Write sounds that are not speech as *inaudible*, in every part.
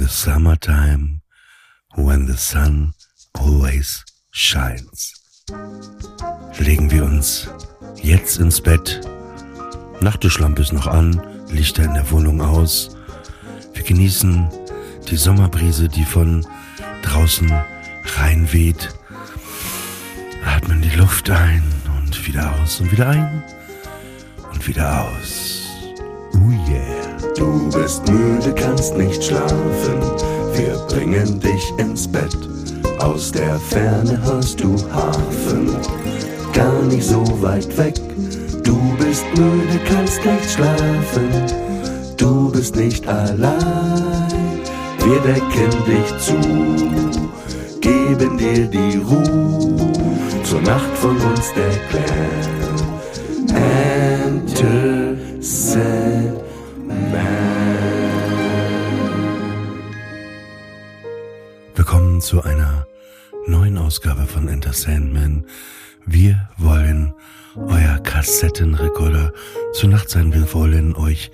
the summertime, when the sun always shines. Legen wir uns jetzt ins Bett. Nachttischlampe ist noch an, Lichter in der Wohnung aus. Wir genießen die Sommerbrise, die von draußen reinweht. Atmen die Luft ein und wieder aus und wieder ein und wieder aus. Oh yeah. Du bist müde, kannst nicht schlafen. Wir bringen dich ins Bett. Aus der Ferne hörst du Hafen. Gar nicht so weit weg. Du bist müde, kannst nicht schlafen. Du bist nicht allein. Wir decken dich zu, geben dir die Ruhe. Zur Nacht von uns der Clan. Enter Sandman. Willkommen zu einer neuen Ausgabe von Enter Sandman. Wir wollen euer Kassettenrekorder zu Nacht sein. Wir wollen euch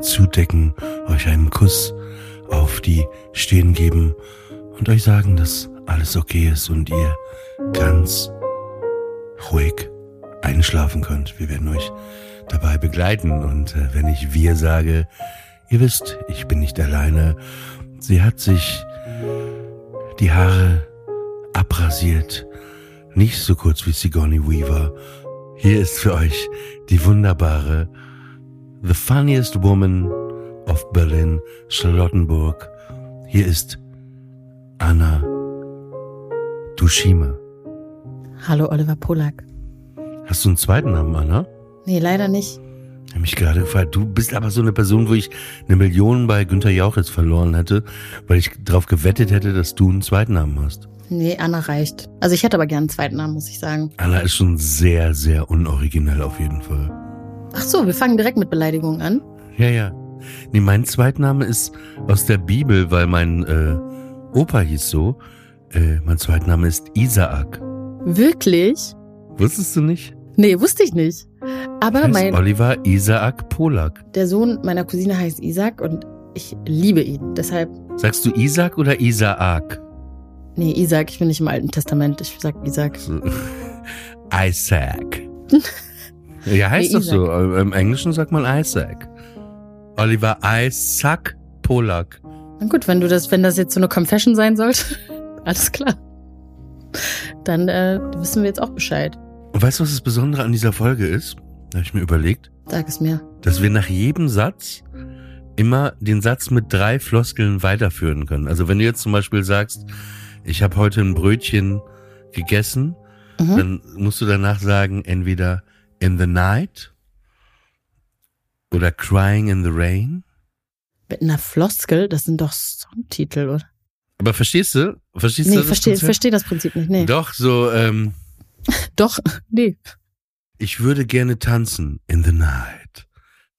zudecken, euch einen Kuss auf die Stirn geben und euch sagen, dass alles okay ist und ihr ganz ruhig einschlafen könnt. Wir werden euch dabei begleiten und äh, wenn ich wir sage, ihr wisst, ich bin nicht alleine. Sie hat sich die Haare abrasiert, nicht so kurz wie Sigourney Weaver. Hier ist für euch die wunderbare The Funniest Woman of Berlin, Charlottenburg. Hier ist Anna Dushime. Hallo Oliver Polak. Hast du einen zweiten Namen, Anna? Nee, leider nicht. Ich mich gerade gefragt, du bist aber so eine Person, wo ich eine Million bei Günther Jauch jetzt verloren hätte, weil ich darauf gewettet hätte, dass du einen zweiten Namen hast. Nee, Anna reicht. Also ich hätte aber gern einen zweiten Namen, muss ich sagen. Anna ist schon sehr, sehr unoriginell auf jeden Fall. Ach so, wir fangen direkt mit Beleidigungen an. Ja, ja. Nee, mein Zweitname ist aus der Bibel, weil mein äh, Opa hieß so. Äh, mein Zweitname ist Isaak. Wirklich? Wusstest du nicht? Nee, wusste ich nicht. Aber heißt mein, Oliver Isaak Polak. der Sohn meiner Cousine heißt Isaac und ich liebe ihn. Deshalb, Sagst du Isaac oder Isaak? nee, Isaac, ich bin nicht im Alten Testament, ich sag *laughs* Isaac. Isaac. *laughs* ja, heißt Nee, doch so. Im Englischen sagt man Isaac. Oliver Isaac Polak. Na gut, wenn du das, wenn das jetzt so eine Confession sein sollte, *laughs* alles klar. Dann äh, wissen wir jetzt auch Bescheid. Und weißt du, was das Besondere an dieser Folge ist? Da habe ich mir überlegt, Sag es mir. dass wir nach jedem Satz immer den Satz mit drei Floskeln weiterführen können. Also wenn du jetzt zum Beispiel sagst, ich habe heute ein Brötchen gegessen, Mhm. dann musst du danach sagen, entweder in the night oder crying in the rain. Mit einer Floskel, das sind doch Songtitel, oder? Aber verstehst du? Verstehst Nee, du das verstehe versteh das Prinzip nicht. Nee. Doch, so, ähm, *laughs* Doch, nee. ich würde gerne tanzen in the night.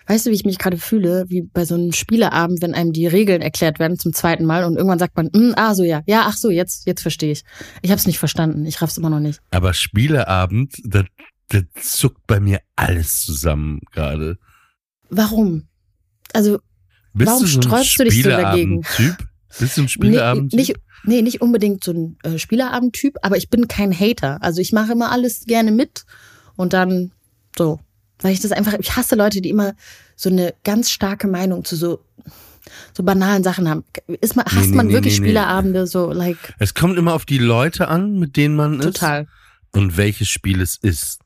Weißt du, wie ich mich gerade fühle? Wie bei so einem Spieleabend, wenn einem die Regeln erklärt werden zum zweiten Mal und irgendwann sagt man, "Hm, ah, so ja, ja, ach so, jetzt, jetzt verstehe ich. Ich habe es nicht verstanden. Ich raff's immer noch nicht. Aber Spieleabend, da, da zuckt bei mir alles zusammen gerade. Warum? Also, Bist Warum du so sträubst du dich so dagegen? Spieleabend-Typ? Bist du ein nee, Spieleabend? nicht, nee, nicht unbedingt so ein äh, Spieleabend-Typ, aber ich bin kein Hater. Also ich mache immer alles gerne mit und dann so. Weil ich das einfach, ich hasse Leute, die immer so eine ganz starke Meinung zu so, so banalen Sachen haben. Ist man, hasst nee, man nee, wirklich. Spieleabende so, like, Es kommt immer auf die Leute an, mit denen man ist. total. Und welches Spiel es ist.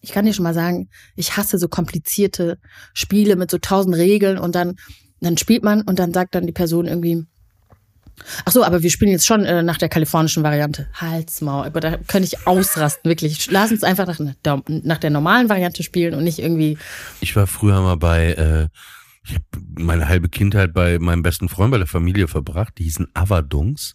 ich kann dir schon mal sagen, ich hasse so komplizierte Spiele mit so tausend Regeln und dann, dann spielt man und dann sagt dann die Person irgendwie, ach so, aber wir spielen jetzt schon äh, nach der kalifornischen Variante. Halsmaul, aber da könnte ich ausrasten, wirklich. Lass uns einfach nach, der- nach der normalen Variante spielen und nicht irgendwie, Ich war früher mal bei, äh, ich habe meine halbe Kindheit bei meinem besten Freund bei der Familie verbracht. Die hießen Avadungs.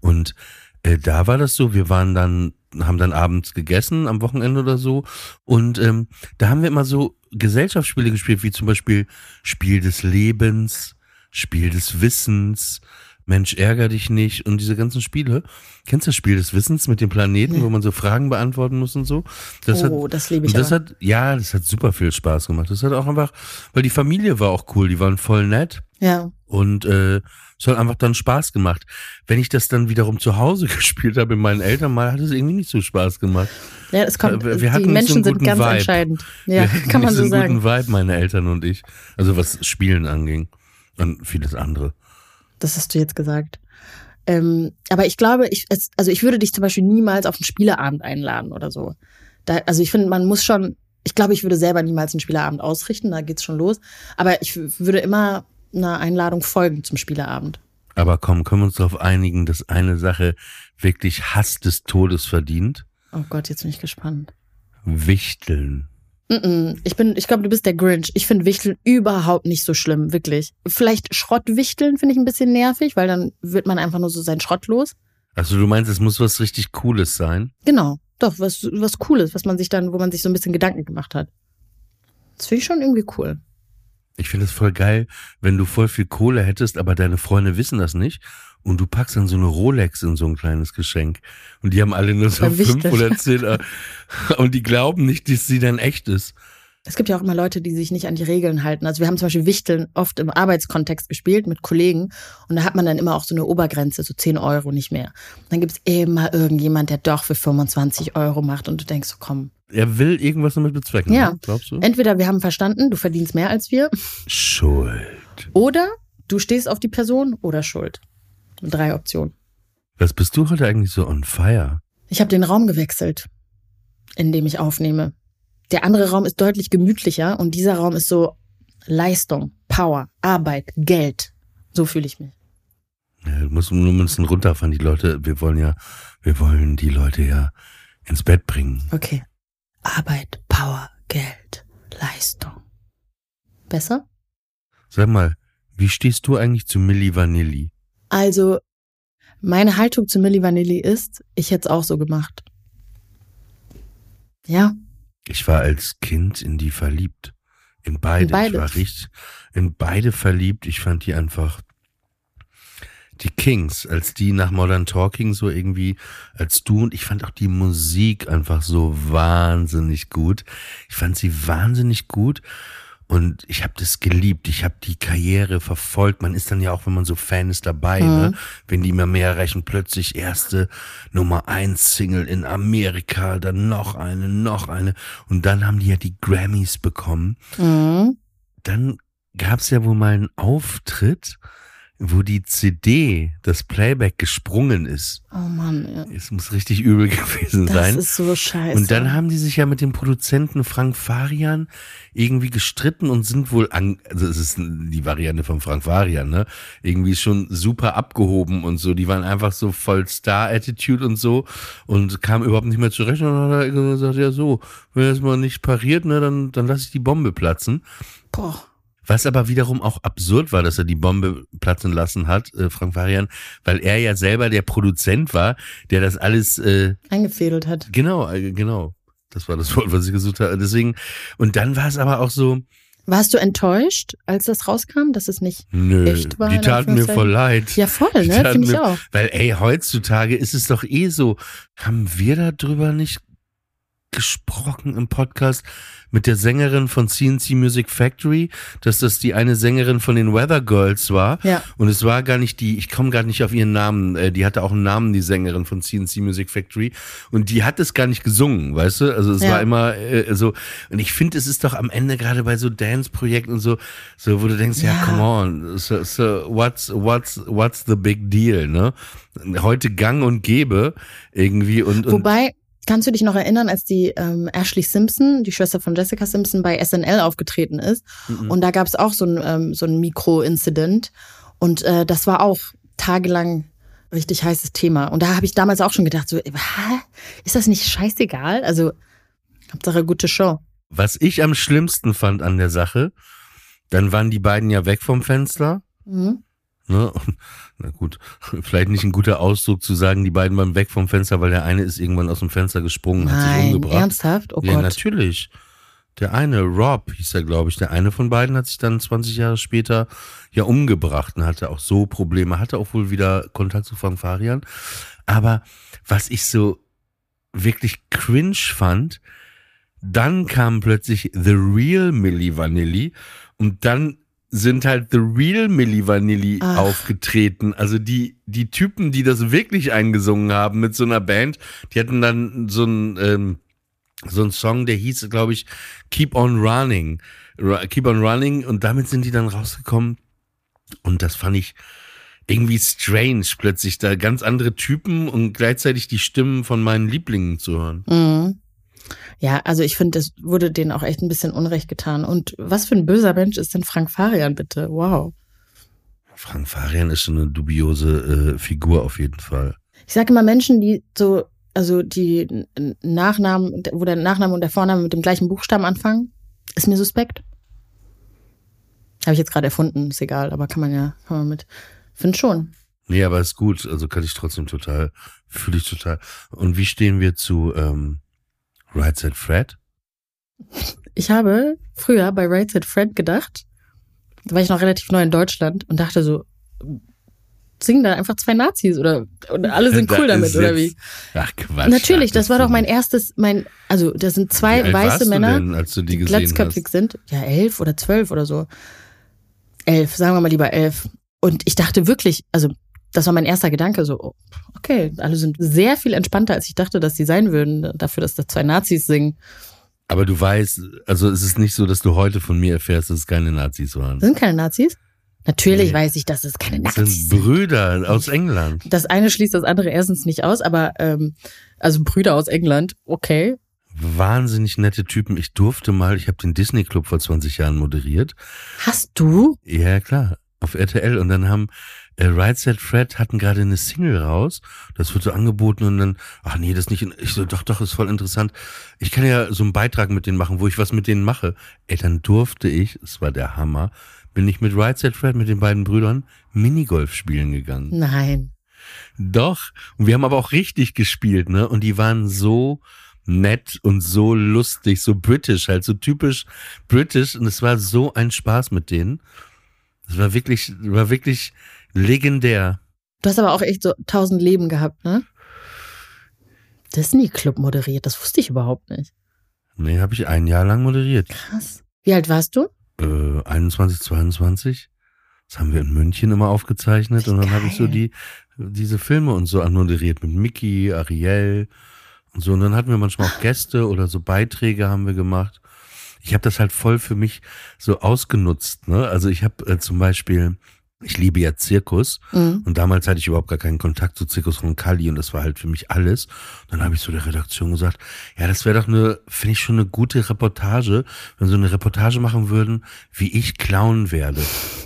Und äh, da war das so, wir waren dann, haben dann abends gegessen am Wochenende oder so. Und ähm, da haben wir immer so Gesellschaftsspiele gespielt, wie zum Beispiel Spiel des Lebens, Spiel des Wissens, Mensch, ärger dich nicht und diese ganzen Spiele. Kennst du das Spiel des Wissens mit den Planeten, Nee. wo man so Fragen beantworten muss und so? Das oh, hat, das liebe ich und das aber. hat, ja, das hat super viel Spaß gemacht. Das hat auch einfach, weil die Familie war auch cool, die waren voll nett ja. und äh, es hat einfach dann Spaß gemacht. Wenn ich das dann wiederum zu Hause *laughs* gespielt habe mit meinen Eltern mal, hat es irgendwie nicht so Spaß gemacht. ja, es kommt, Wir- wir hatten die nicht so einen Menschen sind ganz Vibe. entscheidend. Ja, Wir hatten *laughs* kann man so einen sagen. guten Vibe, meine Eltern und ich. Also was Spielen anging und vieles andere. Das hast du jetzt gesagt. Ähm, aber ich glaube, ich, es, also ich würde dich zum Beispiel niemals auf einen Spieleabend einladen oder so. Da, also ich finde, man muss schon, ich glaube, ich würde selber niemals einen Spieleabend ausrichten, da geht's schon los. Aber ich würde immer einer Einladung folgen zum Spieleabend. Aber komm, können wir uns darauf einigen, dass eine Sache wirklich Hass des Todes verdient? Oh Gott, jetzt bin ich gespannt. Wichteln. Ich bin, ich glaube, du bist der Grinch. Ich finde Wichteln überhaupt nicht so schlimm, wirklich. Vielleicht Schrottwichteln finde ich ein bisschen nervig, weil dann wird man einfach nur so sein Schrott los. Also du meinst, es muss was richtig Cooles sein? Genau, doch, was, was Cooles, was man sich dann, wo man sich so ein bisschen Gedanken gemacht hat. Das finde ich schon irgendwie cool. Ich finde es voll geil, wenn du voll viel Kohle hättest, aber deine Freunde wissen das nicht. Und du packst dann so eine Rolex in so ein kleines Geschenk. Und die haben alle nur so fünf oder zehn. *laughs* Und die glauben nicht, dass sie dann echt ist. Es gibt ja auch immer Leute, die sich nicht an die Regeln halten. Also wir haben zum Beispiel Wichteln oft im Arbeitskontext gespielt mit Kollegen und da hat man dann immer auch so eine Obergrenze, so 10 Euro nicht mehr. Und dann gibt es immer irgendjemand, der doch für 25 Euro macht und du denkst so, komm. Er will irgendwas damit bezwecken. Ja. ne? Glaubst du? Entweder wir haben verstanden, du verdienst mehr als wir Schuld. oder du stehst auf die Person oder Schuld. Drei Optionen. Was bist du heute eigentlich so on fire? Ich habe den Raum gewechselt, in dem ich aufnehme. Der andere Raum ist deutlich gemütlicher und dieser Raum ist so Leistung, Power, Arbeit, Geld. So fühle ich mich. Ja, du musst nur ein bisschen runterfahren. Die Leute, wir wollen ja, wir wollen die Leute ja ins Bett bringen. Okay. Arbeit, Power, Geld, Leistung. Besser? Sag mal, wie stehst du eigentlich zu Milli Vanilli? Also, meine Haltung zu Milli Vanilli ist, ich hätte es auch so gemacht. Ja, Ich war als Kind in die verliebt. In beide. In beide. Ich war richtig in beide verliebt. Ich fand die einfach. Die Kings, als die nach Modern Talking so irgendwie, als du und ich fand auch die Musik einfach so wahnsinnig gut. Ich fand sie wahnsinnig gut und ich habe das geliebt. Ich habe die Karriere verfolgt. Man ist dann ja auch, wenn man so Fan ist, dabei, ne? wenn die immer mehr erreichen, plötzlich erste Nummer eins Single in Amerika, dann noch eine, noch eine und dann haben die ja die Grammys bekommen mhm. dann gab's ja wohl mal einen Auftritt, wo die CD, das Playback gesprungen ist. oh Mann, ja. Es muss richtig übel *laughs* gewesen das sein. ist so scheiße. Und dann haben die sich ja mit dem Produzenten Frank Farian irgendwie gestritten und sind wohl an, also es ist die Variante von Frank Farian, ne? Irgendwie schon super abgehoben und so. Die waren einfach so voll Star-Attitude und so und kamen überhaupt nicht mehr zurecht. Und dann hat er gesagt, ja so, wenn das mal nicht pariert, ne, dann, dann lasse ich die Bombe platzen. Boah. Was aber wiederum auch absurd war, dass er die Bombe platzen lassen hat, äh, Frank Varian, weil er ja selber der Produzent war, der das alles, äh, Eingefädelt hat. genau, äh, genau. Das war das Wort, was ich gesucht habe. Deswegen, und dann war es aber auch so, Warst du enttäuscht, als das rauskam, dass es nicht nö, Echt wahr, die taten mir voll leid. Ja, voll, Die ne? Finde ich auch. Weil, ey, heutzutage ist es doch eh so. Haben wir darüber nicht gesprochen im Podcast mit der Sängerin von CNC Music Factory, dass das die eine Sängerin von den Weather Girls war? Ja. Und es war gar nicht die, ich komme gar nicht auf ihren Namen, äh, die hatte auch einen Namen, die Sängerin von CNC Music Factory. Und die hat es gar nicht gesungen, weißt du? Also es Ja. war immer äh, so. Und ich finde, es ist doch am Ende gerade bei so Dance-Projekten so, so, wo du denkst, ja, Ja. come on, so, so what's, what's, what's the big deal, ne? Heute gang und gäbe irgendwie und, und Wobei, kannst du dich noch erinnern, als die ähm, Ashley Simpson, die Schwester von Jessica Simpson, bei SNL aufgetreten ist? Mhm. Und da gab es auch so ein, ähm, so ein Mikro-Incident. Und äh, das war auch tagelang richtig heißes Thema. Und da habe ich damals auch schon gedacht, so, hä? ist das nicht scheißegal? Also, Hauptsache gute Show. was ich am schlimmsten fand an der Sache, dann waren die beiden ja weg vom Fenster. Mhm. Ne? *laughs* Na gut, vielleicht nicht ein guter Ausdruck zu sagen, die beiden waren weg vom Fenster, weil der eine ist irgendwann aus dem Fenster gesprungen, hat sich Nein, umgebracht. ernsthaft? Oh ja, Gott. natürlich. Der eine, Rob, hieß er, glaube ich. Der eine von beiden hat sich dann 20 Jahre später ja umgebracht und hatte auch so Probleme, hatte auch wohl wieder Kontakt zu Frank Farian. Aber was ich so wirklich cringe fand, dann kam plötzlich The Real Milli Vanilli und dann sind halt The Real Milli Vanilli Ach. aufgetreten. Also die, die Typen, die das wirklich eingesungen haben mit so einer Band, die hatten dann so ein, ähm, so ein Song, der hieß, glaube ich, Keep on Running. Ru- Keep on Running und damit sind die dann rausgekommen und das fand ich irgendwie strange, plötzlich da ganz andere Typen und gleichzeitig die Stimmen von meinen Lieblingen zu hören. Mhm. Ja, also ich finde, das wurde denen auch echt ein bisschen Unrecht getan. Und was für ein böser Mensch ist denn Frank Farian, bitte? Wow. Frank Farian ist schon eine dubiose äh, Figur auf jeden Fall. Ich sage immer Menschen, die so, also die Nachnamen, wo der Nachname und der Vorname mit dem gleichen Buchstaben anfangen, ist mir suspekt. Habe ich jetzt gerade erfunden, ist egal, aber kann man ja, kann man mit. Find schon. Nee, aber ist gut, also kann ich trotzdem total, fühle ich total. Und wie stehen wir zu ähm, Right Said Fred? Ich habe früher bei Right Said Fred gedacht, da war ich noch relativ neu in Deutschland und dachte so, singen da einfach zwei Nazis oder und alle sind *laughs* cool Da damit oder wie? Ach Quatsch. Natürlich, das war doch mein erstes, mein, also das sind zwei weiße Männer, denn, als du die die glatzköpfig hast? sind. Ja, elf oder zwölf oder so. Elf, sagen wir mal lieber elf. Und ich dachte wirklich, also das war mein erster Gedanke, so, oh, okay, alle sind sehr viel entspannter, als ich dachte, dass sie sein würden, dafür, dass da zwei Nazis singen. Aber du weißt, also es ist nicht so, dass du heute von mir erfährst, dass es keine Nazis waren. Das sind keine Nazis? Natürlich Nee. weiß ich, dass es keine Das Nazis sind sind. Brüder aus England. Das eine schließt das andere erstens nicht aus, aber ähm, also Brüder aus England, okay. Wahnsinnig nette Typen. Ich durfte mal, ich habe den Disney Club vor 20 Jahren moderiert. Hast du? Ja, klar, auf RTL. Und dann haben äh, Right Said Fred hatten gerade eine Single raus. Das wird so angeboten und dann, ach nee, das ist nicht. Ich so, doch, doch, ist voll interessant. Ich kann ja so einen Beitrag mit denen machen, wo ich was mit denen mache. Ey, dann durfte ich, es war der Hammer, bin ich mit Right Said Fred, mit den beiden Brüdern, Minigolf spielen gegangen. Nein. Doch. Und wir haben aber auch richtig gespielt, ne? Und die waren so nett und so lustig, so british, halt so typisch british. Und es war so ein Spaß mit denen. Es war wirklich, war wirklich legendär. Du hast aber auch echt so tausend Leben gehabt, ne? Disney Club moderiert, das wusste ich überhaupt nicht. Nee, habe ich ein Jahr lang moderiert. Krass. Wie alt warst du? Äh, 21, 22. Das haben wir in München immer aufgezeichnet. Wie Und dann habe ich so die, diese Filme und so anmoderiert mit Mickey, Ariel und so. Und dann hatten wir manchmal auch Gäste oder so Beiträge haben wir gemacht. Ich habe das halt voll für mich so ausgenutzt. Ne? Also ich habe äh, zum Beispiel, ich liebe ja Zirkus Mhm. und damals hatte ich überhaupt gar keinen Kontakt zu Zirkus Roncalli und das war halt für mich alles. Dann habe ich so der Redaktion gesagt, ja, das wäre doch eine, finde ich schon eine gute Reportage, wenn sie so eine Reportage machen würden, wie ich Clown werde.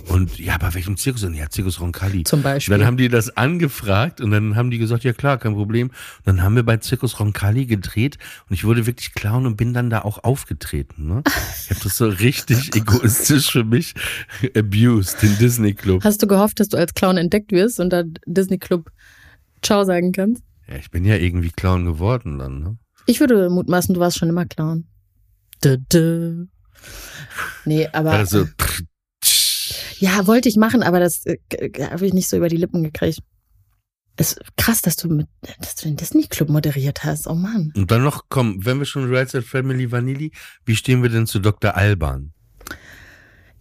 Und ja, bei welchem Zirkus denn? Ja, Zirkus Roncalli. Zum Und Beispiel. dann haben die das angefragt und dann haben die gesagt, ja klar, kein Problem. Und dann haben wir bei Zirkus Roncalli gedreht und ich wurde wirklich Clown und bin dann da auch aufgetreten. Ne? Ich habe das so richtig *laughs* egoistisch für mich abused, den Disney Club. Hast du gehofft, dass du als Clown entdeckt wirst und dann Disney Club Ciao sagen kannst? Ja, ich bin ja irgendwie Clown geworden dann. Ne? Ich würde mutmaßen, du warst schon immer Clown. Dö, dö. Nee, aber Also, ja, wollte ich machen, aber das äh, habe ich nicht so über die Lippen gekriegt. Ist krass, dass du mit, dass du den Disney Club moderiert hast. Oh Mann. und dann noch, komm, wenn wir schon Right Said Family Vanilli, wie stehen wir denn zu Dr. Alban?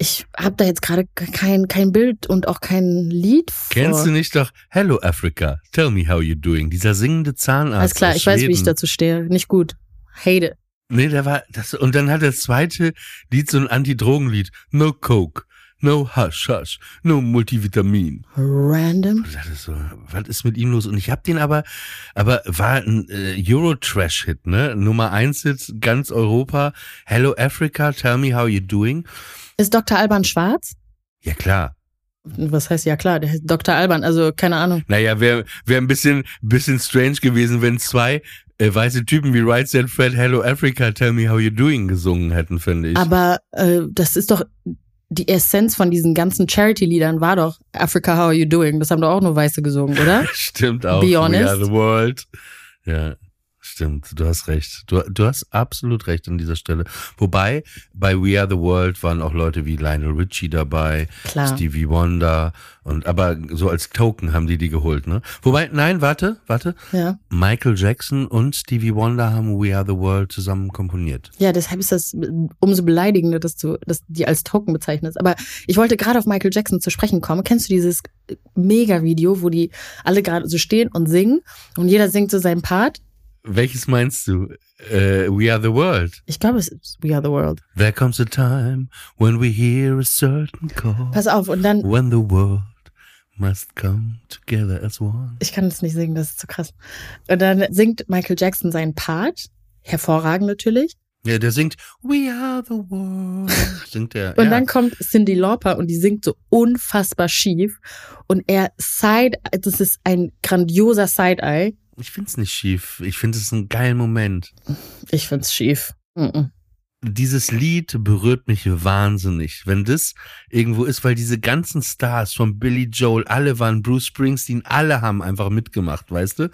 Ich habe da jetzt gerade kein, kein Bild und auch kein Lied vor. Kennst du nicht doch Hello Africa, tell me how you doing? Dieser singende Zahnarzt. Alles klar, ich weiß, wie ich Schweden. dazu stehe. Nicht gut. Hate it. Nee, der war das und dann hat das zweite Lied so ein Anti-Drogen-Lied. No Coke, no Hush Hush, no Multivitamin. Random. Ich dachte so, was ist mit ihm los? Und ich hab den aber, aber war ein äh, Euro-Trash-Hit, ne? Nummer eins Hit, ganz Europa. Hello Africa, tell me how you doing. Ist Dr. Alban schwarz? Ja klar. Was heißt ja klar, der heißt Dr. Alban, also keine Ahnung. Naja, wäre wär ein bisschen, bisschen strange gewesen, wenn zwei äh, weiße Typen wie Right Said Fred, Hello Africa, tell me how you doing gesungen hätten, finde ich. Aber äh, das ist doch die Essenz von diesen ganzen Charity-Liedern war doch Africa, how are you doing? Das haben doch auch nur Weiße gesungen, oder? *laughs* Stimmt auch. Be We honest. are the world. Ja, stimmt. Du hast recht. Du, du hast absolut recht an dieser Stelle. Wobei, bei We Are the World waren auch Leute wie Lionel Richie dabei, Klar. Stevie Wonder und aber so als Token haben die die geholt, ne? Wobei, nein, warte, warte. Ja. Michael Jackson und Stevie Wonder haben We Are the World zusammen komponiert. Ja, deshalb ist das umso beleidigender, dass du dass die als Token bezeichnest. Aber ich wollte gerade auf Michael Jackson zu sprechen kommen. Kennst du dieses Mega-Video, wo die alle gerade so stehen und singen und jeder singt so seinen Part? Welches meinst du? Äh, We Are the World. Ich glaube, es ist We Are the World. There comes a time when we hear a certain call. Pass auf, und dann, When the world must come together as one. ich kann das nicht singen, das ist zu krass. Und dann singt Michael Jackson seinen Part. Hervorragend natürlich. Ja, der singt We are the world. *laughs* Singt der. Und ja. dann kommt Cindy Lauper und die singt so unfassbar schief. Und er Side, das ist ein grandioser Side-Eye. Ich find's nicht schief. Ich finde es ein geiler Moment. Ich find's schief. Mhm. Dieses Lied berührt mich wahnsinnig, wenn das irgendwo ist, weil diese ganzen Stars von Billy Joel, alle waren Bruce Springsteen, alle haben einfach mitgemacht, weißt du?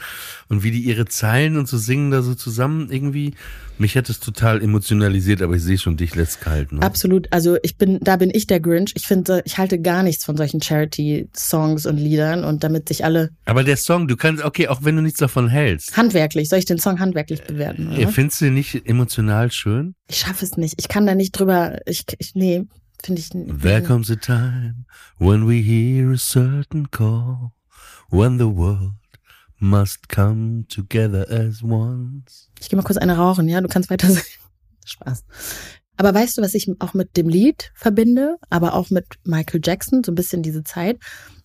Und wie die ihre Zeilen und so singen da so zusammen irgendwie, mich hat es total emotionalisiert, aber ich sehe schon, dich lässt kalt. Ne? Absolut. Also ich bin, da bin ich der Grinch. Ich finde, ich halte gar nichts von solchen Charity-Songs und Liedern und damit sich alle Aber der Song, du kannst, okay, auch wenn du nichts davon hältst, handwerklich, soll ich den Song handwerklich bewerten? Oder? findest du nicht emotional schön? Ich schaffe es nicht. Ich kann da nicht drüber. Ich, ich nee, finde ich. There comes a time when we hear a certain call, when the world must come together as one. Ich gehe mal kurz eine rauchen, ja? Du kannst weiter *laughs* sagen. Spaß. Aber weißt du, was ich auch mit dem Lied verbinde, aber auch mit Michael Jackson, so ein bisschen diese Zeit?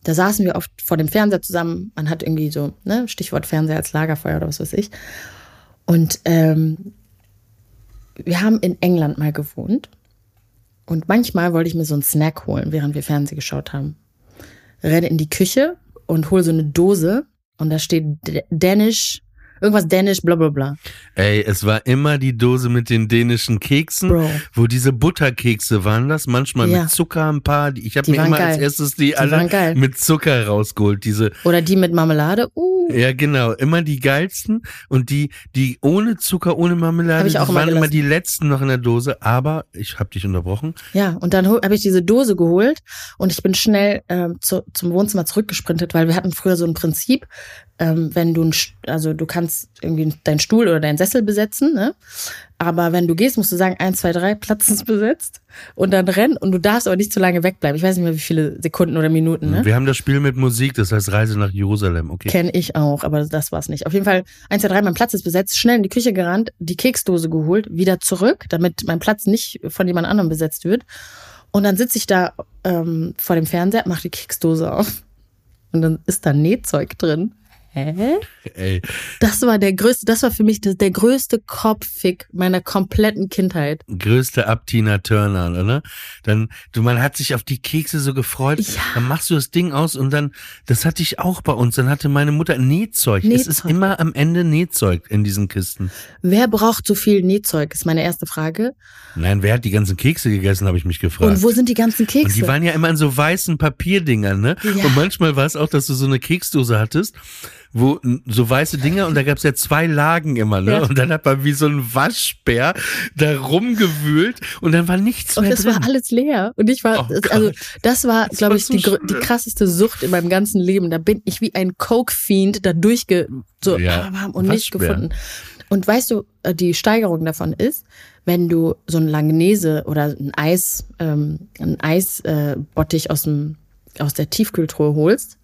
Da saßen wir oft vor dem Fernseher zusammen. Man hat irgendwie so, ne, Stichwort Fernseher als Lagerfeuer oder was weiß ich. Und ähm, wir haben in England mal gewohnt. Und manchmal wollte ich mir so einen Snack holen, während wir Fernsehen geschaut haben. Renne in die Küche und hole so eine Dose und da steht D- Danish, irgendwas Danish, bla bla bla. Ey, es war immer die Dose mit den dänischen Keksen, Bro. wo diese Butterkekse waren das, manchmal Ja. mit Zucker ein paar. Die- Ich habe Die mir immer geil. als erstes die, alle waren geil. mit Zucker rausgeholt. Diese, Oder die mit Marmelade. Uh. Ja genau, immer die geilsten und die, die ohne Zucker, ohne Marmelade, immer waren immer gelassen. die letzten noch in der Dose. Aber ich habe dich unterbrochen. Ja, und dann habe ich diese Dose geholt und ich bin schnell ähm, zu, zum Wohnzimmer zurückgesprintet, weil wir hatten früher so ein Prinzip, ähm, wenn du, ein, also du kannst irgendwie deinen Stuhl oder deinen Sessel besetzen, ne? Aber wenn du gehst, musst du sagen, eins, zwei, drei, Platz ist besetzt und dann rennen und du darfst aber nicht zu lange wegbleiben. Ich weiß nicht mehr, wie viele Sekunden oder Minuten, ne? Wir haben das Spiel mit Musik, das heißt Reise nach Jerusalem. Okay. Kenne ich auch, aber das war's nicht. Auf jeden Fall, eins, zwei, drei, mein Platz ist besetzt, schnell in die Küche gerannt, die Keksdose geholt, wieder zurück, damit mein Platz nicht von jemand anderem besetzt wird. Und dann sitze ich da ähm, vor dem Fernseher, mache die Keksdose auf und dann ist da Nähzeug drin. Hä? Ey, Das war der größte, das war für mich das, der größte Kopffick meiner kompletten Kindheit. größte ab Tina Turner, oder? Dann, du, man hat sich auf die Kekse so gefreut. Ja. Dann machst du das Ding aus und dann, das hatte ich auch bei uns. Dann hatte meine Mutter Nähzeug. Es ist Nähzeug. immer am Ende Nähzeug in diesen Kisten. Wer braucht so viel Nähzeug, ist meine erste Frage. Nein, wer hat die ganzen Kekse gegessen, habe ich mich gefragt. Und wo sind die ganzen Und Kekse? die waren ja immer in so weißen Papierdingern, ne? Ja. Und manchmal war es auch, dass du so eine Keksdose hattest, wo so weiße Dinger und da gab's ja zwei Lagen immer, ne? Ja. Und dann hat man wie so ein Waschbär da rumgewühlt und dann war nichts Und mehr es drin. war alles leer. Und ich war, Oh Gott. also das war, glaube ich, so die, die krasseste Sucht in meinem ganzen Leben. Da bin ich wie ein Coke-Fiend da durchge so Ja, und nicht Waschbär. gefunden. Und weißt du, äh, die Steigerung davon ist, wenn du so ein Langnese oder ein Eis, ähm, ein Eisbottich äh, Bottich aus dem aus der Tiefkühltruhe holst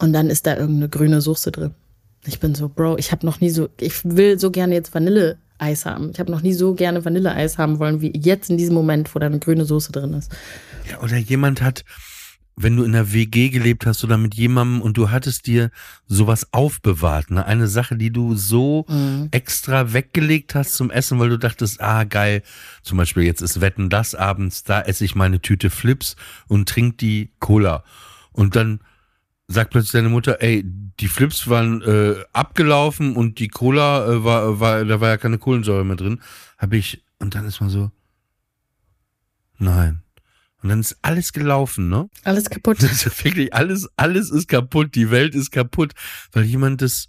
und dann ist da irgendeine grüne Soße drin. Ich bin so, Bro, ich habe noch nie so, ich will so gerne jetzt Vanilleeis haben. Ich habe noch nie so gerne Vanilleeis haben wollen wie jetzt in diesem Moment, wo da eine grüne Soße drin ist. Ja, oder jemand hat, wenn du in einer WG gelebt hast oder mit jemandem und du hattest dir sowas aufbewahrt, ne? Eine Sache, die du so extra weggelegt hast zum Essen, weil du dachtest, ah, geil, zum Beispiel jetzt ist Wetten das abends, da esse ich meine Tüte Flips und trink die Cola. Und dann sagt plötzlich deine Mutter, ey, die Flips waren äh, abgelaufen und die Cola äh, war, war, da war ja keine Kohlensäure mehr drin. Hab ich, und dann ist man so, nein. Und dann ist alles gelaufen, ne? Alles kaputt. *laughs* Das ist wirklich alles, alles ist kaputt, die Welt ist kaputt, weil jemand das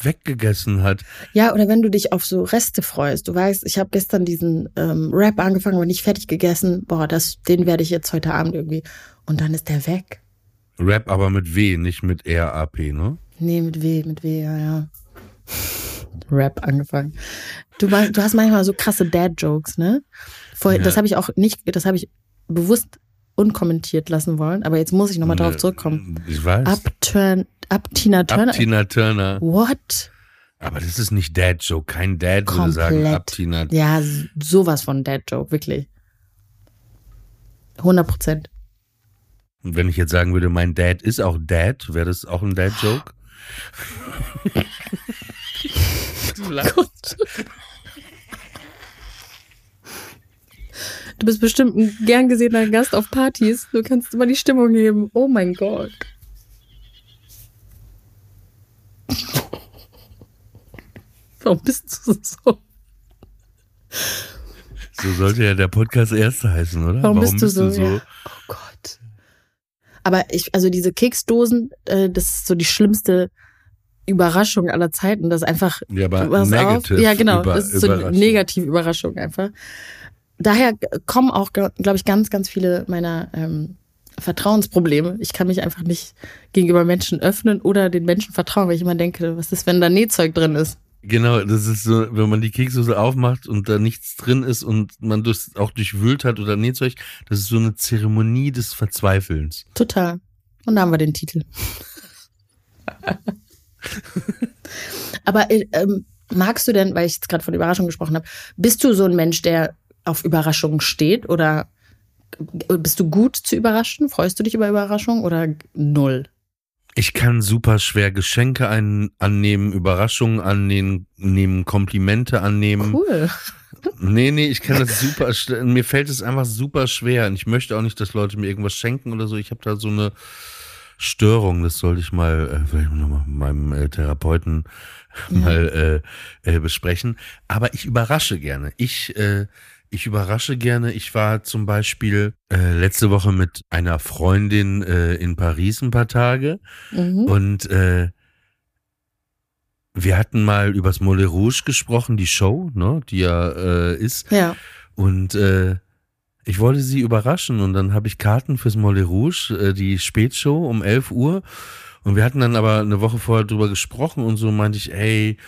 weggegessen hat. Ja, oder wenn du dich auf so Reste freust. Du weißt, ich habe gestern diesen ähm, Rap angefangen, aber nicht fertig gegessen. Boah, das, den werde ich jetzt heute Abend irgendwie. Und dann ist der weg. Rap aber mit W, nicht mit RAP, ne? Nee, mit W, mit W, ja, ja. *laughs* Rap angefangen. Du, du hast manchmal so krasse Dad-Jokes, ne? Vorher, ja. Das habe ich auch nicht, das habe ich bewusst unkommentiert lassen wollen, aber jetzt muss ich nochmal darauf zurückkommen. Ich weiß. Upturn, Up Tina Turner. Up Tina Turner. What? Aber das ist nicht Dad Joke. Kein Dad Komplett. würde sagen Up Tina. Ja, sowas von Dad Joke, wirklich. 100 Prozent. Und wenn ich jetzt sagen würde, mein Dad ist auch Dad, wäre das auch ein Dad Joke? du lachst. Du bist bestimmt ein gern gesehener Gast auf Partys. Du kannst immer die Stimmung heben. Oh mein Gott. Warum bist du so? So sollte ja der Podcast erste heißen, oder? Warum, Warum bist, du, bist so? du so? Ja. Oh Gott. Aber ich, also diese Keksdosen, äh, das ist so die schlimmste Überraschung aller Zeiten. Das ist einfach. Ja, aber negativ. Ja, genau. Über, das ist so eine negative Überraschung einfach. Daher kommen auch, glaube ich, ganz, ganz viele meiner ähm, Vertrauensprobleme. Ich kann mich einfach nicht gegenüber Menschen öffnen oder den Menschen vertrauen, weil ich immer denke, was ist, wenn da Nähzeug drin ist? Genau, das ist so, wenn man die Keksdose aufmacht und da nichts drin ist und man das auch durchwühlt hat oder Nähzeug, das ist so eine Zeremonie des Verzweifelns. Total. Und da haben wir den Titel. *laughs* Aber äh, ähm, magst du denn, weil ich jetzt gerade von Überraschung gesprochen habe, bist du so ein Mensch, der auf Überraschungen steht oder bist du gut zu überraschen? Freust du dich über Überraschungen oder null? Ich kann super schwer Geschenke ein, annehmen, Überraschungen annehmen, nehmen, Komplimente annehmen. Cool. *laughs* Nee, nee, ich kann das super, mir fällt es einfach super schwer. Und ich möchte auch nicht, dass Leute mir irgendwas schenken oder so. Ich habe da so eine Störung, das sollte ich mal äh, vielleicht nochmal mit meinem äh, Therapeuten ja. mal äh, äh, besprechen. Aber ich überrasche gerne. Ich äh, ich überrasche gerne. Ich war zum Beispiel äh, letzte Woche mit einer Freundin äh, in Paris ein paar Tage mhm. und äh, wir hatten mal übers Moulin Rouge gesprochen, die Show, ne, die ja äh, ist. Ja. Und äh, ich wollte sie überraschen und dann habe ich Karten fürs Moulin Rouge, äh, die Spätshow um 11 Uhr. Und wir hatten dann aber eine Woche vorher drüber gesprochen und so meinte ich, ey,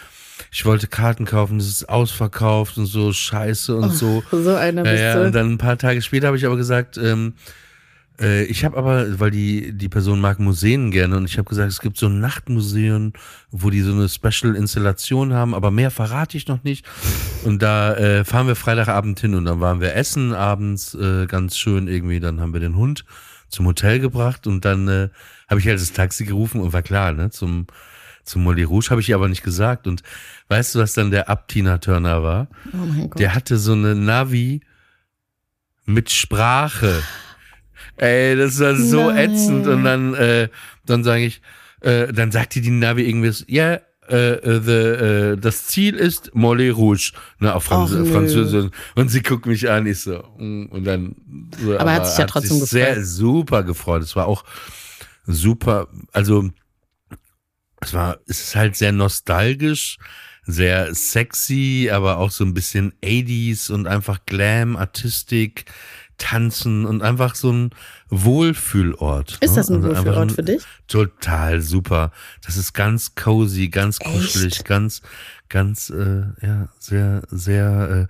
ich wollte Karten kaufen, das ist ausverkauft und so scheiße und oh, so. So einer bist ja, ja, Und dann ein paar Tage später habe ich aber gesagt, ähm, äh, ich habe aber, weil die, die Person mag Museen gerne und ich habe gesagt, es gibt so Nachtmuseen, wo die so eine Special-Installation haben, aber mehr verrate ich noch nicht. Und da äh, fahren wir Freitagabend hin und dann waren wir essen abends, äh, ganz schön irgendwie, dann haben wir den Hund zum Hotel gebracht und dann äh, habe ich halt das Taxi gerufen und war klar, ne, zum zum Molly Rouge habe ich ihr aber nicht gesagt. Und weißt du, was dann der Abtina Turner war? Oh mein Gott. Der hatte so eine Navi mit Sprache. Ey, das war so Nein. ätzend. Und dann, äh, dann sage ich, äh, dann sagte die Navi irgendwas, ja, yeah, Uh, the, uh, das Ziel ist Mollet Rouge, ne, auf Franz Ach, Französisch. Und sie guckt mich an, ich so, mm, und dann. So, aber, aber hat sich ja trotzdem gefreut. Sehr super gefreut. Es war auch super, also es war, es ist halt sehr nostalgisch, sehr sexy, aber auch so ein bisschen 80s und einfach Glam, Artistik, Tanzen und einfach so ein Wohlfühlort. Ist ne? das ein also Wohlfühlort für dich? Total super. Das ist ganz cozy, ganz kuschelig, ganz, ganz, äh, ja, sehr, sehr.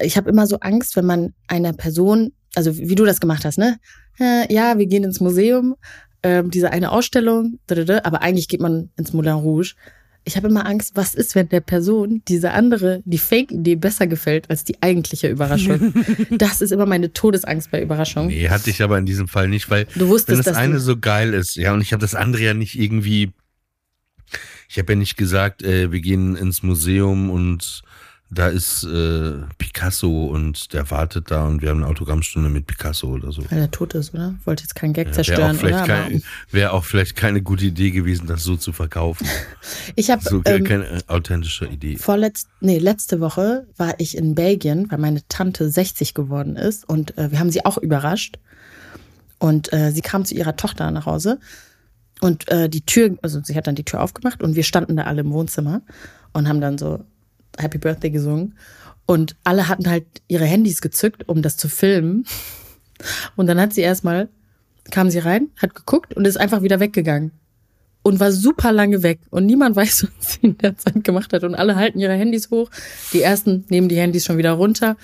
Äh ich habe immer so Angst, wenn man einer Person, also wie du das gemacht hast, ne? Äh, ja, wir gehen ins Museum ähm, diese eine Ausstellung, aber eigentlich geht man ins Moulin Rouge. Ich habe immer Angst, was ist, wenn der Person diese andere, die Fake-Idee besser gefällt als die eigentliche Überraschung. *laughs* das ist immer meine Todesangst bei Überraschungen. Nee, hatte ich aber in diesem Fall nicht, weil du wusstest, wenn das eine so geil ist, ja, und ich habe das andere ja nicht irgendwie, ich habe ja nicht gesagt, äh, wir gehen ins Museum und da ist äh, Picasso und der wartet da und wir haben eine Autogrammstunde mit Picasso oder so. Weil er tot ist, oder? Wollte jetzt keinen Gag ja, zerstören, Wäre auch, kein, wär auch vielleicht keine gute Idee gewesen, das so zu verkaufen. *laughs* ich habe so ähm, keine authentische Idee. Vorletz, nee, letzte Woche war ich in Belgien, weil meine Tante 60 geworden ist und äh, wir haben sie auch überrascht. Und äh, sie kam zu ihrer Tochter nach Hause Und äh, die Tür, also sie hat dann die Tür aufgemacht und wir standen da alle im Wohnzimmer und haben dann so Happy Birthday gesungen. Und alle hatten halt ihre Handys gezückt, um das zu filmen. Und dann hat sie erstmal, kam sie rein, hat geguckt und ist einfach wieder weggegangen. Und war super lange weg. Und niemand *laughs* weiß, was sie in der Zeit gemacht hat. Und alle halten ihre Handys hoch. Die ersten nehmen die Handys schon wieder runter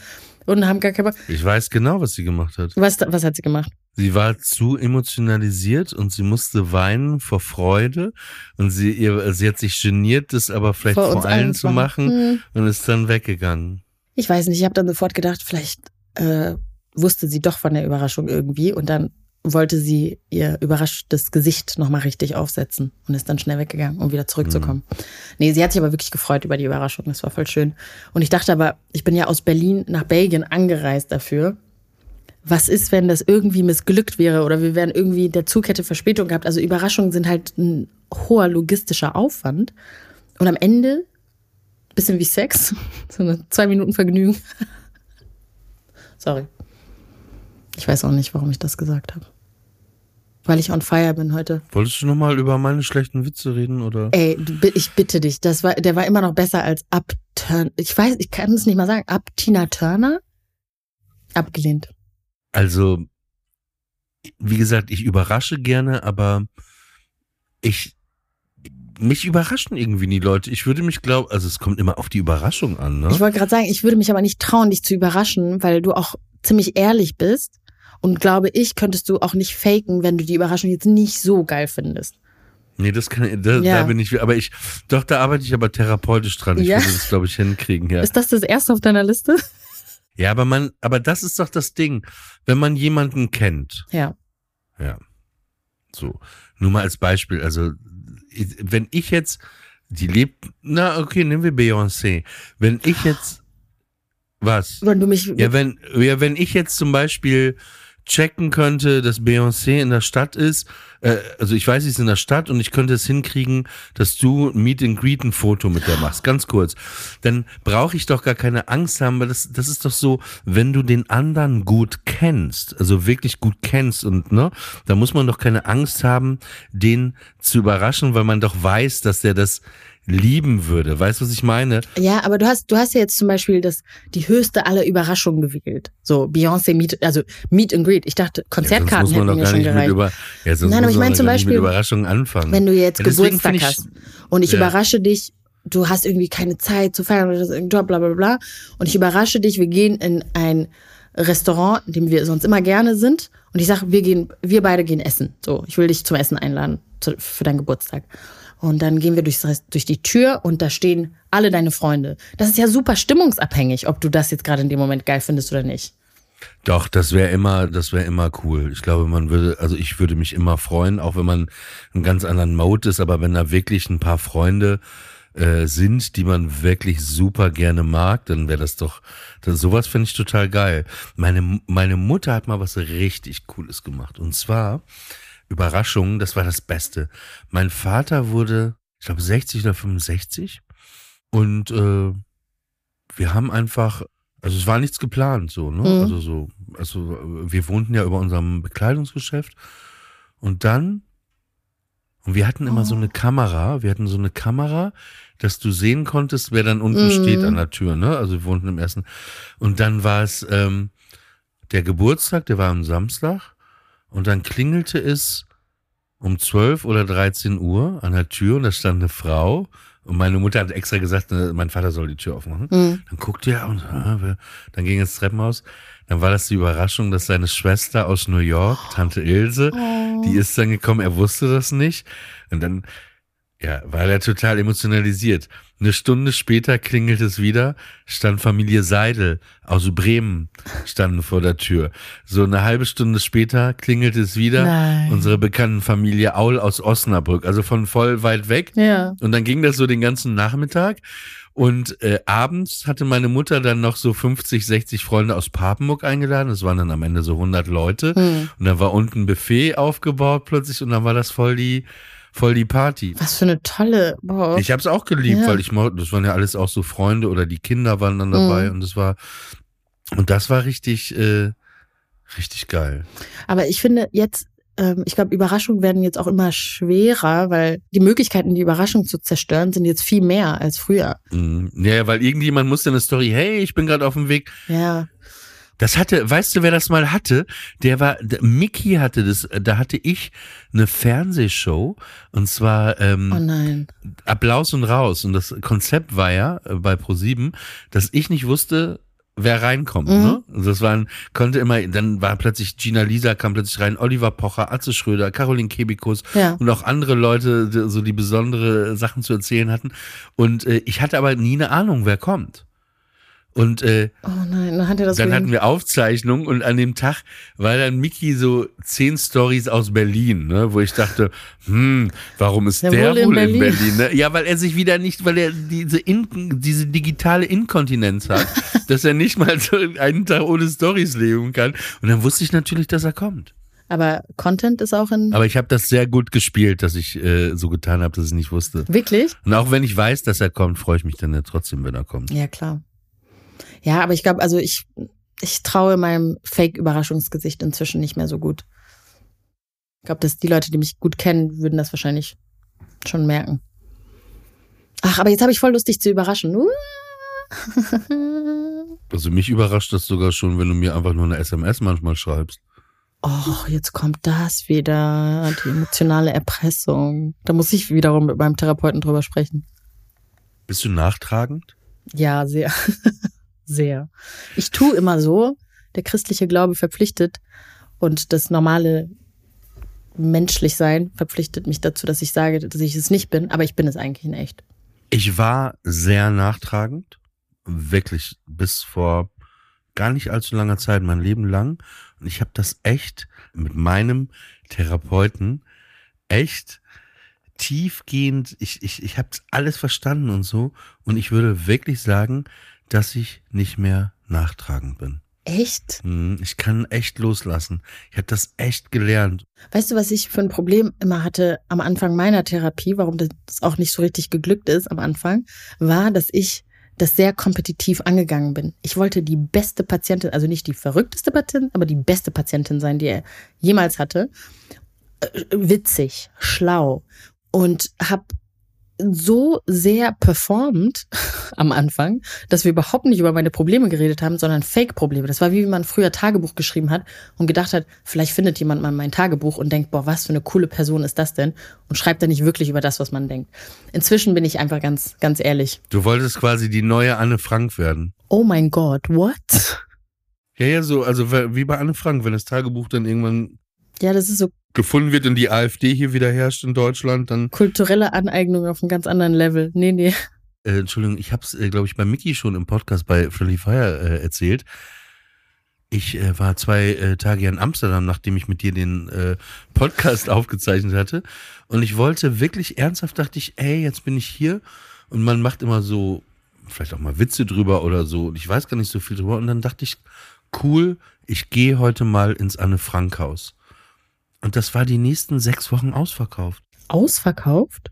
und haben gar keine. Ich weiß genau, was sie gemacht hat. Was, was hat sie gemacht? Sie war zu emotionalisiert und sie musste weinen vor Freude und sie, ihr, sie hat sich geniert, das aber vielleicht Vor vor, allen zu machen. machen und ist dann weggegangen. Ich weiß nicht, ich habe dann sofort gedacht, vielleicht äh, wusste sie doch von der Überraschung irgendwie und dann wollte sie ihr überraschtes Gesicht nochmal richtig aufsetzen und ist dann schnell weggegangen, um wieder zurückzukommen. Nee, sie hat sich aber wirklich gefreut über die Überraschung, das war voll schön. Und ich dachte aber, ich bin ja aus Berlin nach Belgien angereist dafür. Was ist, wenn das irgendwie missglückt wäre oder wir wären irgendwie, der Zug hätte Verspätung gehabt. Also Überraschungen sind halt ein hoher logistischer Aufwand. Und am Ende, bisschen wie Sex, *laughs* so eine zwei Minuten Vergnügen. *laughs* Sorry. Ich weiß auch nicht, warum ich das gesagt habe. Weil ich on fire bin heute. Wolltest du nochmal über meine schlechten Witze reden oder? Ey, ich bitte dich, das war, der war immer noch besser als Up Turn. Ich weiß, ich kann es nicht mal sagen. Up Tina Turner? Abgelehnt. Also, wie gesagt, ich überrasche gerne, aber ich, mich überraschen irgendwie die Leute. Ich würde mich glauben, also es kommt immer auf die Überraschung an, ne? Ich wollte gerade sagen, ich würde mich aber nicht trauen, dich zu überraschen, weil du auch ziemlich ehrlich bist. Und glaube ich, könntest du auch nicht faken, wenn du die Überraschung jetzt nicht so geil findest. Nee, das kann, da, Ja. da bin ich, aber ich, doch, da arbeite ich aber therapeutisch dran. Ich Ja. würde das, glaube ich, hinkriegen, ja. Ist das das erste auf deiner Liste? Ja, aber man, aber das ist doch das Ding. Wenn man jemanden kennt, Ja. ja. So. Nur mal als Beispiel, also, wenn ich jetzt, die lebt, na, okay, nehmen wir Beyoncé. Wenn ich jetzt, was? Wenn du mich. Ja, wenn, ja, wenn ich jetzt zum Beispiel checken könnte, dass Beyoncé in der Stadt ist, äh, also ich weiß, sie ist in der Stadt und ich könnte es hinkriegen, dass du Meet and Greet ein Foto mit der machst, ganz kurz, dann brauche ich doch gar keine Angst haben, weil das, das ist doch so, wenn du den anderen gut kennst, also wirklich gut kennst und ne, da muss man doch keine Angst haben, den zu überraschen, weil man doch weiß, dass der das lieben würde. Weißt du, was ich meine? Ja, aber du hast, du hast ja jetzt zum Beispiel das, die höchste aller Überraschungen gewählt. So Beyoncé Meet, also Meet and Greet. Ich dachte, Konzertkarten man hätten gar schon gereicht. über, ja, Nein, aber ich meine zum Beispiel, Überraschungen anfangen. Wenn du jetzt Ja, Geburtstag ich- hast und ich Ja. überrasche dich, du hast irgendwie keine Zeit zu feiern oder das ist irgendein Job, bla bla bla. Und ich überrasche dich, wir gehen in ein Restaurant, in dem wir sonst immer gerne sind. Und ich sage, wir gehen, wir beide gehen essen. So, ich will dich zum Essen einladen zu, für deinen Geburtstag. Und dann gehen wir durchs, durch die Tür und da stehen alle deine Freunde. Das ist ja super stimmungsabhängig, ob du das jetzt gerade in dem Moment geil findest oder nicht. Doch, das wäre immer, das wäre immer cool. Ich glaube, man würde, also ich würde mich immer freuen, auch wenn man einen ganz anderen Mode ist, aber wenn da wirklich ein paar Freunde äh, sind, die man wirklich super gerne mag, dann wäre das doch, das, sowas finde ich total geil. Meine, meine Mutter hat mal was richtig Cooles gemacht. Und zwar, Überraschung, das war das Beste. Mein Vater wurde, ich glaube, 60 oder 65 und äh, wir haben einfach, also es war nichts geplant so, ne? Mhm. Also so, also wir wohnten ja über unserem Bekleidungsgeschäft und dann und wir hatten immer so eine Kamera, wir hatten so eine Kamera, dass du sehen konntest, wer dann unten Mhm. steht an der Tür, ne? Also wir wohnten im ersten und dann war es ähm, der Geburtstag, der war am Samstag und dann klingelte es um 12 oder 13 Uhr an der Tür und da stand eine Frau und meine Mutter hat extra gesagt, ne, mein Vater soll die Tür aufmachen. Mhm. Dann guckte er und ah, dann ging ins Treppenhaus. Dann war das die Überraschung, dass seine Schwester aus New York, Tante Ilse, die ist dann gekommen, er wusste das nicht. Und dann, ja, war er total emotionalisiert. Eine Stunde später klingelt es wieder, stand Familie Seidel aus Bremen, standen vor der Tür. So eine halbe Stunde später klingelt es wieder, Nein. unsere bekannten Familie Aul aus Osnabrück, also von voll weit weg. Ja. Und dann ging das so den ganzen Nachmittag. Und äh, abends hatte meine Mutter dann noch so 50, 60 Freunde aus Papenburg eingeladen. Das waren dann am Ende so 100 Leute. Hm. Und dann war unten ein Buffet aufgebaut plötzlich und dann war das voll die, voll die Party. Was für eine tolle, boah. Ich habe es auch geliebt, Ja. weil ich das waren ja alles auch so Freunde oder die Kinder waren dann dabei Mhm. und das war und das war richtig, äh, richtig geil. Aber ich finde jetzt, ähm, ich glaube, Überraschungen werden jetzt auch immer schwerer, weil die Möglichkeiten, die Überraschung zu zerstören, sind jetzt viel mehr als früher. Mhm. Ja, weil irgendjemand musste eine Story, hey, ich bin gerade auf dem Weg. Ja. Das hatte, weißt du, wer das mal hatte? Der war, der, Mickey hatte das, da hatte ich eine Fernsehshow und zwar ähm, Oh nein. Applaus und raus. Und das Konzept war ja äh, bei Pro7, dass ich nicht wusste, wer reinkommt. Mhm. Ne? Also das waren, konnte immer, dann war plötzlich Gina Lisa kam plötzlich rein, Oliver Pocher, Atze Schröder, Caroline Kebikus Ja. und auch andere Leute, die, so die besondere Sachen zu erzählen hatten. Und äh, ich hatte aber nie eine Ahnung, wer kommt. Und äh, Oh nein, dann hat er das dann hatten wir Aufzeichnungen und an dem Tag war dann Mickey so zehn Stories aus Berlin, ne, wo ich dachte, hm, warum ist Ja, der wohl in wohl in Berlin. Berlin? Ne? Ja, weil er sich wieder nicht, weil er diese, in, diese digitale Inkontinenz hat, *laughs* dass er nicht mal so einen Tag ohne Stories leben kann. Und dann wusste ich natürlich, dass er kommt. Aber Content ist auch in. Aber ich habe das sehr gut gespielt, dass ich äh, so getan habe, dass ich nicht wusste. Wirklich? Und auch wenn ich weiß, dass er kommt, freue ich mich dann ja trotzdem, wenn er kommt. Ja, klar. Ja, aber ich glaube, also ich, ich traue meinem Fake-Überraschungsgesicht inzwischen nicht mehr so gut. Ich glaube, dass die Leute, die mich gut kennen, würden das wahrscheinlich schon merken. Ach, aber jetzt habe ich voll Lust, dich zu überraschen. Uh. *laughs* Also mich überrascht das sogar schon, wenn du mir einfach nur eine SMS manchmal schreibst. Och, jetzt kommt das wieder, die emotionale Erpressung. Da muss ich wiederum mit meinem Therapeuten drüber sprechen. Bist du nachtragend? Ja, sehr. *laughs* sehr. Ich tue immer so, der christliche Glaube verpflichtet und das normale menschlich sein verpflichtet mich dazu, dass ich sage, dass ich es nicht bin, aber ich bin es eigentlich in echt. Ich war sehr nachtragend, wirklich bis vor gar nicht allzu langer Zeit, mein Leben lang. Und ich habe das echt mit meinem Therapeuten echt tiefgehend, ich, ich, ich habe alles verstanden und so. Und ich würde wirklich sagen, dass ich nicht mehr nachtragend bin. Echt? Hm, Ich kann echt loslassen. Ich habe das echt gelernt. Weißt du, was ich für ein Problem immer hatte am Anfang meiner Therapie, warum das auch nicht so richtig geglückt ist am Anfang, war, dass ich das sehr kompetitiv angegangen bin. Ich wollte die beste Patientin, also nicht die verrückteste Patientin, aber die beste Patientin sein, die er jemals hatte. Äh, Witzig, schlau und habe so sehr performt *laughs* am Anfang, dass wir überhaupt nicht über meine Probleme geredet haben, sondern Fake-Probleme. Das war wie wenn man früher Tagebuch geschrieben hat und gedacht hat, vielleicht findet jemand mal mein Tagebuch und denkt, boah, was für eine coole Person ist das denn? Und schreibt dann nicht wirklich über das, was man denkt. Inzwischen bin ich einfach ganz, ganz ehrlich. Du wolltest quasi die neue Anne Frank werden. Oh mein Gott, what? *laughs* Ja, ja, so, also wie bei Anne Frank, wenn das Tagebuch dann irgendwann Ja, das ist so gefunden wird und die AfD hier wieder herrscht in Deutschland, dann, kulturelle Aneignung auf einem ganz anderen Level. Nee, nee. äh, Entschuldigung, ich habe es, äh, glaube ich, bei Mickey schon im Podcast bei Friendly Fire äh, erzählt. Ich äh, war zwei äh, Tage in Amsterdam, nachdem ich mit dir den äh, Podcast *laughs* aufgezeichnet hatte. Und ich wollte wirklich ernsthaft, dachte ich, ey, jetzt bin ich hier. Und man macht immer so, vielleicht auch mal Witze drüber oder so. Und ich weiß gar nicht so viel drüber. Und dann dachte ich, cool, ich gehe heute mal ins Anne Frank Haus. Und das war die nächsten sechs Wochen ausverkauft. Ausverkauft?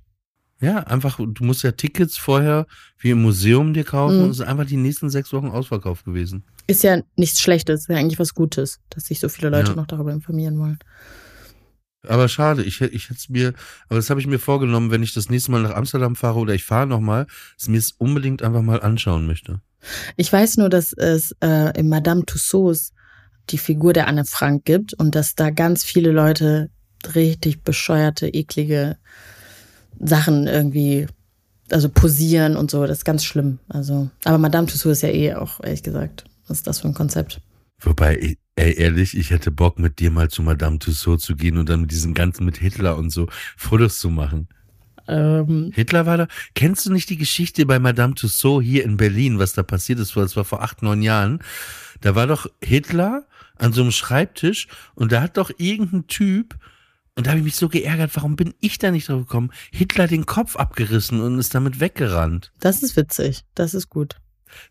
Ja, einfach, du musst ja Tickets vorher wie im Museum dir kaufen Mhm. und es ist einfach die nächsten sechs Wochen ausverkauft gewesen. Ist ja nichts Schlechtes, ist ja eigentlich was Gutes, dass sich so viele Leute Ja. noch darüber informieren wollen. Aber schade, ich, ich hätte es mir, aber das habe ich mir vorgenommen, wenn ich das nächste Mal nach Amsterdam fahre oder ich fahre nochmal, dass mir es unbedingt einfach mal anschauen möchte. Ich weiß nur, dass es äh, in Madame Tussauds die Figur der Anne Frank gibt und dass da ganz viele Leute richtig bescheuerte, eklige Sachen irgendwie, also posieren und so. Das ist ganz schlimm. Also, aber Madame Tussauds ist ja eh auch, ehrlich gesagt, was ist das für ein Konzept? Wobei, ey, ehrlich, ich hätte Bock mit dir mal zu Madame Tussauds zu gehen und dann mit diesen ganzen, mit Hitler und so, Fotos zu machen. Ähm, Hitler war da. Kennst du nicht die Geschichte bei Madame Tussauds hier in Berlin, was da passiert ist? Das war vor acht, neun Jahren. Da war doch Hitler an so einem Schreibtisch und da hat doch irgendein Typ, und da habe ich mich so geärgert, warum bin ich da nicht drauf gekommen? Hitler den Kopf abgerissen und ist damit weggerannt. das ist witzig. Das ist gut.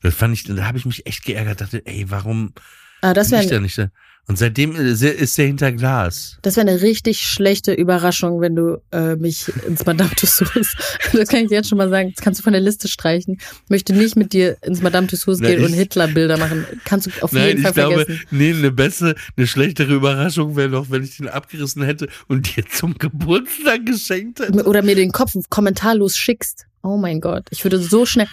Das fand ich, da habe ich mich echt geärgert, dachte, ey, warum Ah, das bin ich da nicht da? Und seitdem ist er ist er hinter Glas. Das wäre eine richtig schlechte Überraschung, wenn du äh, mich ins Madame Tussauds, *laughs* das kann ich dir jetzt schon mal sagen, das kannst du von der Liste streichen. Ich möchte nicht mit dir ins Madame Tussauds Nein, gehen und Hitler-Bilder machen. Kannst du auf Nein, jeden Fall ich glaube, vergessen. nee, eine bessere, eine schlechtere Überraschung wäre noch, wenn ich den abgerissen hätte und dir zum Geburtstag geschenkt hätte. Oder mir den Kopf kommentarlos schickst. Oh mein Gott, ich würde so schnell,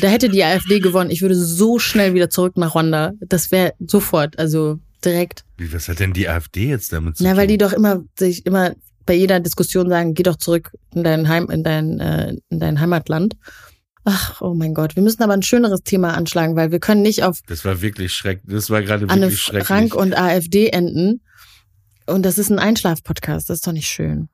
da hätte die AfD gewonnen, ich würde so schnell wieder zurück nach Rwanda. Das wäre sofort, also direkt. Wie, was hat denn die AfD jetzt damit zu Na, tun? weil die doch immer sich immer bei jeder Diskussion sagen, geh doch zurück in dein Heim, in dein, äh, in dein Heimatland. Ach, oh mein Gott. Wir müssen aber ein schöneres Thema anschlagen, weil wir können nicht auf Das war wirklich schrecklich. Das war gerade Anne wirklich schrecklich. Frank und AfD enden. Und das ist ein Einschlaf-Podcast. Das ist doch nicht schön.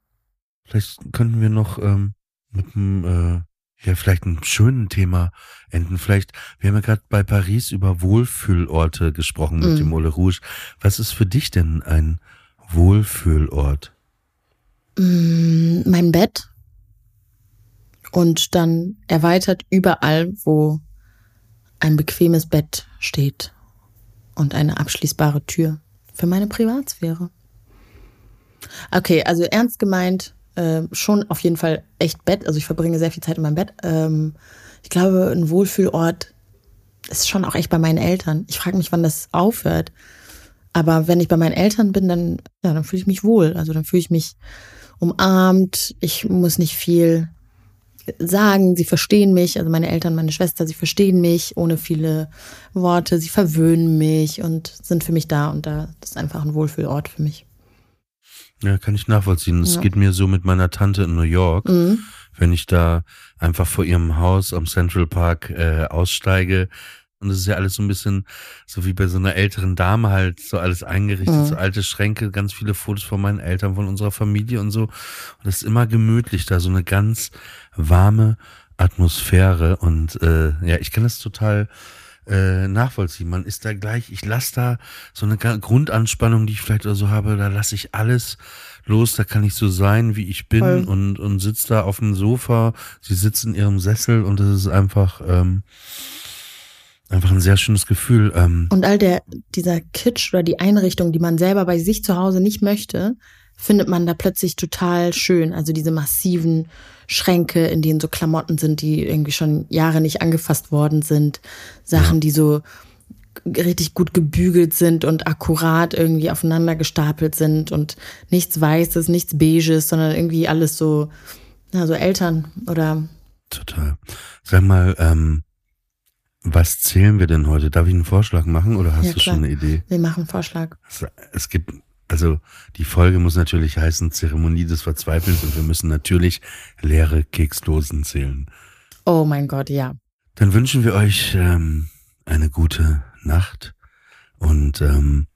Vielleicht könnten wir noch ähm, mit einem, äh, ja, vielleicht einem schönen Thema enden. Vielleicht, wir haben ja gerade bei Paris über Wohlfühlorte gesprochen mit Mhm. dem Ole Rouge. Was ist für dich denn ein Wohlfühlort? Mm, mein Bett. Und dann erweitert überall, wo ein bequemes Bett steht und eine abschließbare Tür für meine Privatsphäre. Okay, also ernst gemeint, äh, schon auf jeden Fall echt Bett. Also ich verbringe sehr viel Zeit in meinem Bett. Ähm, ich glaube, ein Wohlfühlort ist schon auch echt bei meinen Eltern. Ich frage mich, wann das aufhört. Aber wenn ich bei meinen Eltern bin, dann, ja, dann fühle ich mich wohl. Also dann fühle ich mich umarmt. Ich muss nicht viel sagen. Sie verstehen mich. Also meine Eltern, meine Schwester, sie verstehen mich ohne viele Worte. Sie verwöhnen mich und sind für mich da. Und da ist einfach ein Wohlfühlort für mich. Ja, kann ich nachvollziehen. Es Ja. geht mir so mit meiner Tante in New York. Mhm. wenn ich da einfach vor ihrem Haus am Central Park äh, aussteige. Und es ist ja alles so ein bisschen so wie bei so einer älteren Dame halt, so alles eingerichtet, Mhm. so alte Schränke, ganz viele Fotos von meinen Eltern, von unserer Familie und so. Und es ist immer gemütlich da, so eine ganz warme Atmosphäre. Und äh, ja, ich kann das total äh, nachvollziehen. Man ist da gleich, ich lasse da so eine Grundanspannung, die ich vielleicht oder so habe, da lasse ich alles los, da kann ich so sein, wie ich bin Voll. und, und sitze da auf dem Sofa. Sie sitzt in ihrem Sessel und das ist einfach, ähm, einfach ein sehr schönes Gefühl. Ähm, Und all der, dieser Kitsch oder die Einrichtung, die man selber bei sich zu Hause nicht möchte, findet man da plötzlich total schön. Also diese massiven Schränke, in denen so Klamotten sind, die irgendwie schon Jahre nicht angefasst worden sind. Sachen, die so richtig gut gebügelt sind und akkurat irgendwie aufeinander gestapelt sind und nichts Weißes, nichts Beiges, sondern irgendwie alles so, na, so Eltern oder total. Sag mal, ähm, was zählen wir denn heute? Darf ich einen Vorschlag machen oder hast Ja, du klar. schon eine Idee? wir machen einen Vorschlag. Es gibt, also die Folge muss natürlich heißen Zeremonie des Verzweifelns und wir müssen natürlich leere Keksdosen zählen. Oh mein Gott, ja. Dann wünschen wir euch ähm, eine gute Nacht und ähm,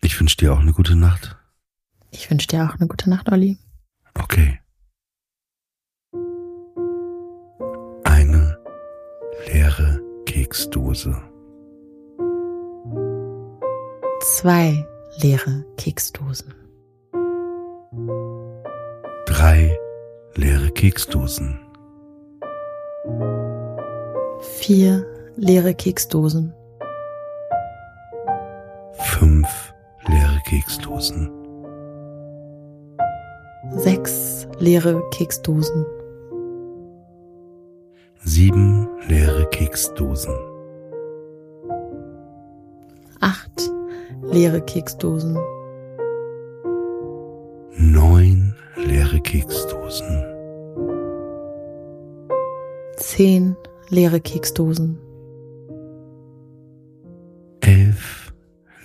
ich wünsche dir auch eine gute Nacht. Ich wünsche dir auch eine gute Nacht, Olli. Okay. Eine leere Keksdose. Zwei leere Keksdosen. Drei leere Keksdosen. Vier leere Keksdosen. Fünf leere Keksdosen. Sechs leere Keksdosen. Sieben leere Keksdosen. Leere Keksdosen. Neun leere Keksdosen. Zehn leere Keksdosen. Elf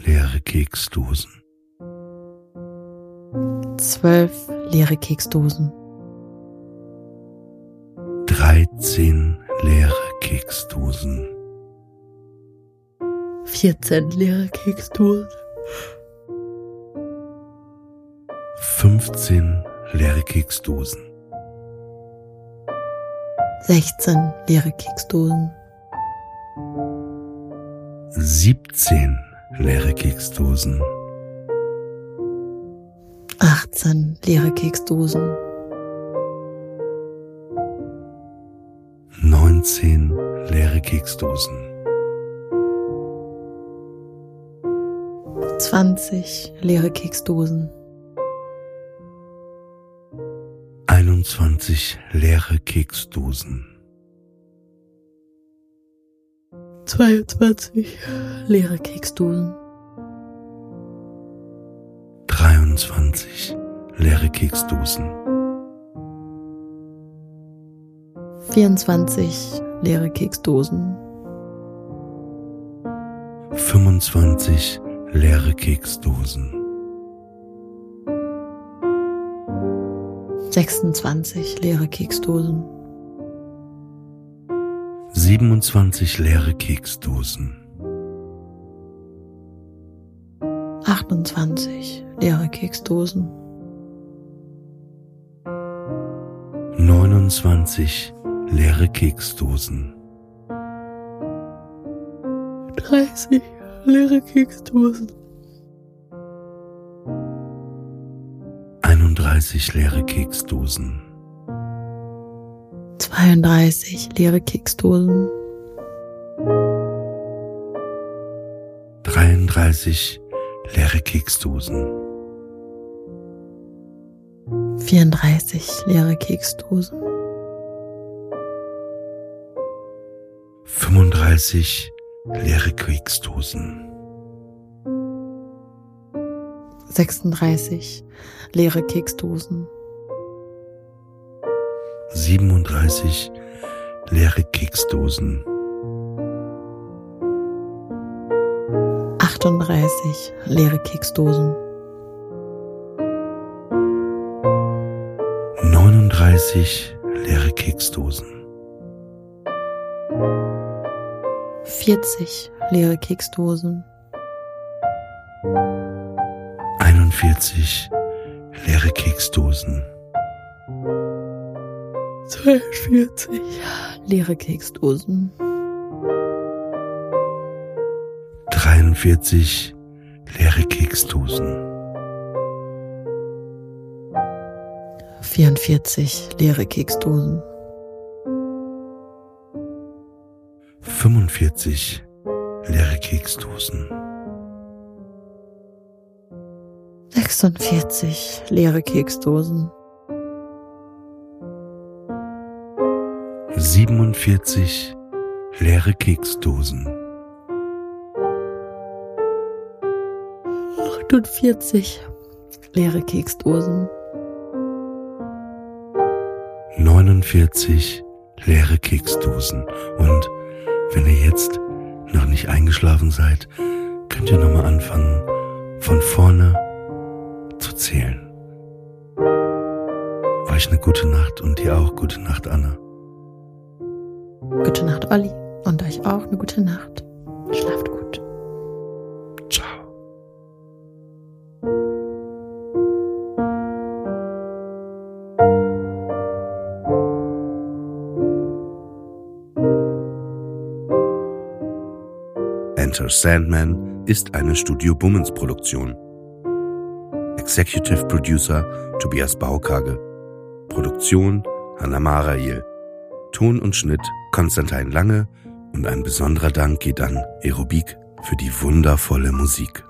leere Keksdosen. Zwölf leere Keksdosen. Dreizehn leere Keksdosen. Vierzehn leere Keksdosen. 15 leere Keksdosen. Sechzehn leere Keksdosen. 17 leere Keksdosen. Achtzehn leere Keksdosen. 19 leere Keksdosen. 20 leere Keksdosen. 21 leere Keksdosen. 22 leere Keksdosen. 23 leere Keksdosen. 24 leere Keksdosen. 25 leere Keksdosen. 26 leere Keksdosen. 27 leere Keksdosen. 28 leere Keksdosen. 29 leere Keksdosen. 30 leere Keksdosen. 31 leere Keksdosen. 32 leere Keksdosen. 33 leere Keksdosen. 34 leere Keksdosen. 35 leere Keksdosen. 36 leere Keksdosen. 37 leere Keksdosen. 38 leere Keksdosen. 39 leere Keksdosen. 40 leere Keksdosen. 41 leere Keksdosen. 42 leere Keksdosen. 43 leere Keksdosen. 44 leere Keksdosen. 45 leere Keksdosen. 46 leere Keksdosen. 47 leere Keksdosen. 48 leere Keksdosen. 49 leere Keksdosen. Und wenn ihr jetzt noch nicht eingeschlafen seid, könnt ihr nochmal anfangen, von vorne zu zählen. Euch eine gute Nacht und dir auch gute Nacht, Anna. Gute Nacht, Olli. Und euch auch eine gute Nacht. Schlaft gut. Enter Sandman ist eine Studio Bummens Produktion. Executive Producer Tobias Baukage. Produktion Hanna Marail. Ton und Schnitt Konstantin Lange und ein besonderer Dank geht an Aerobik für die wundervolle Musik.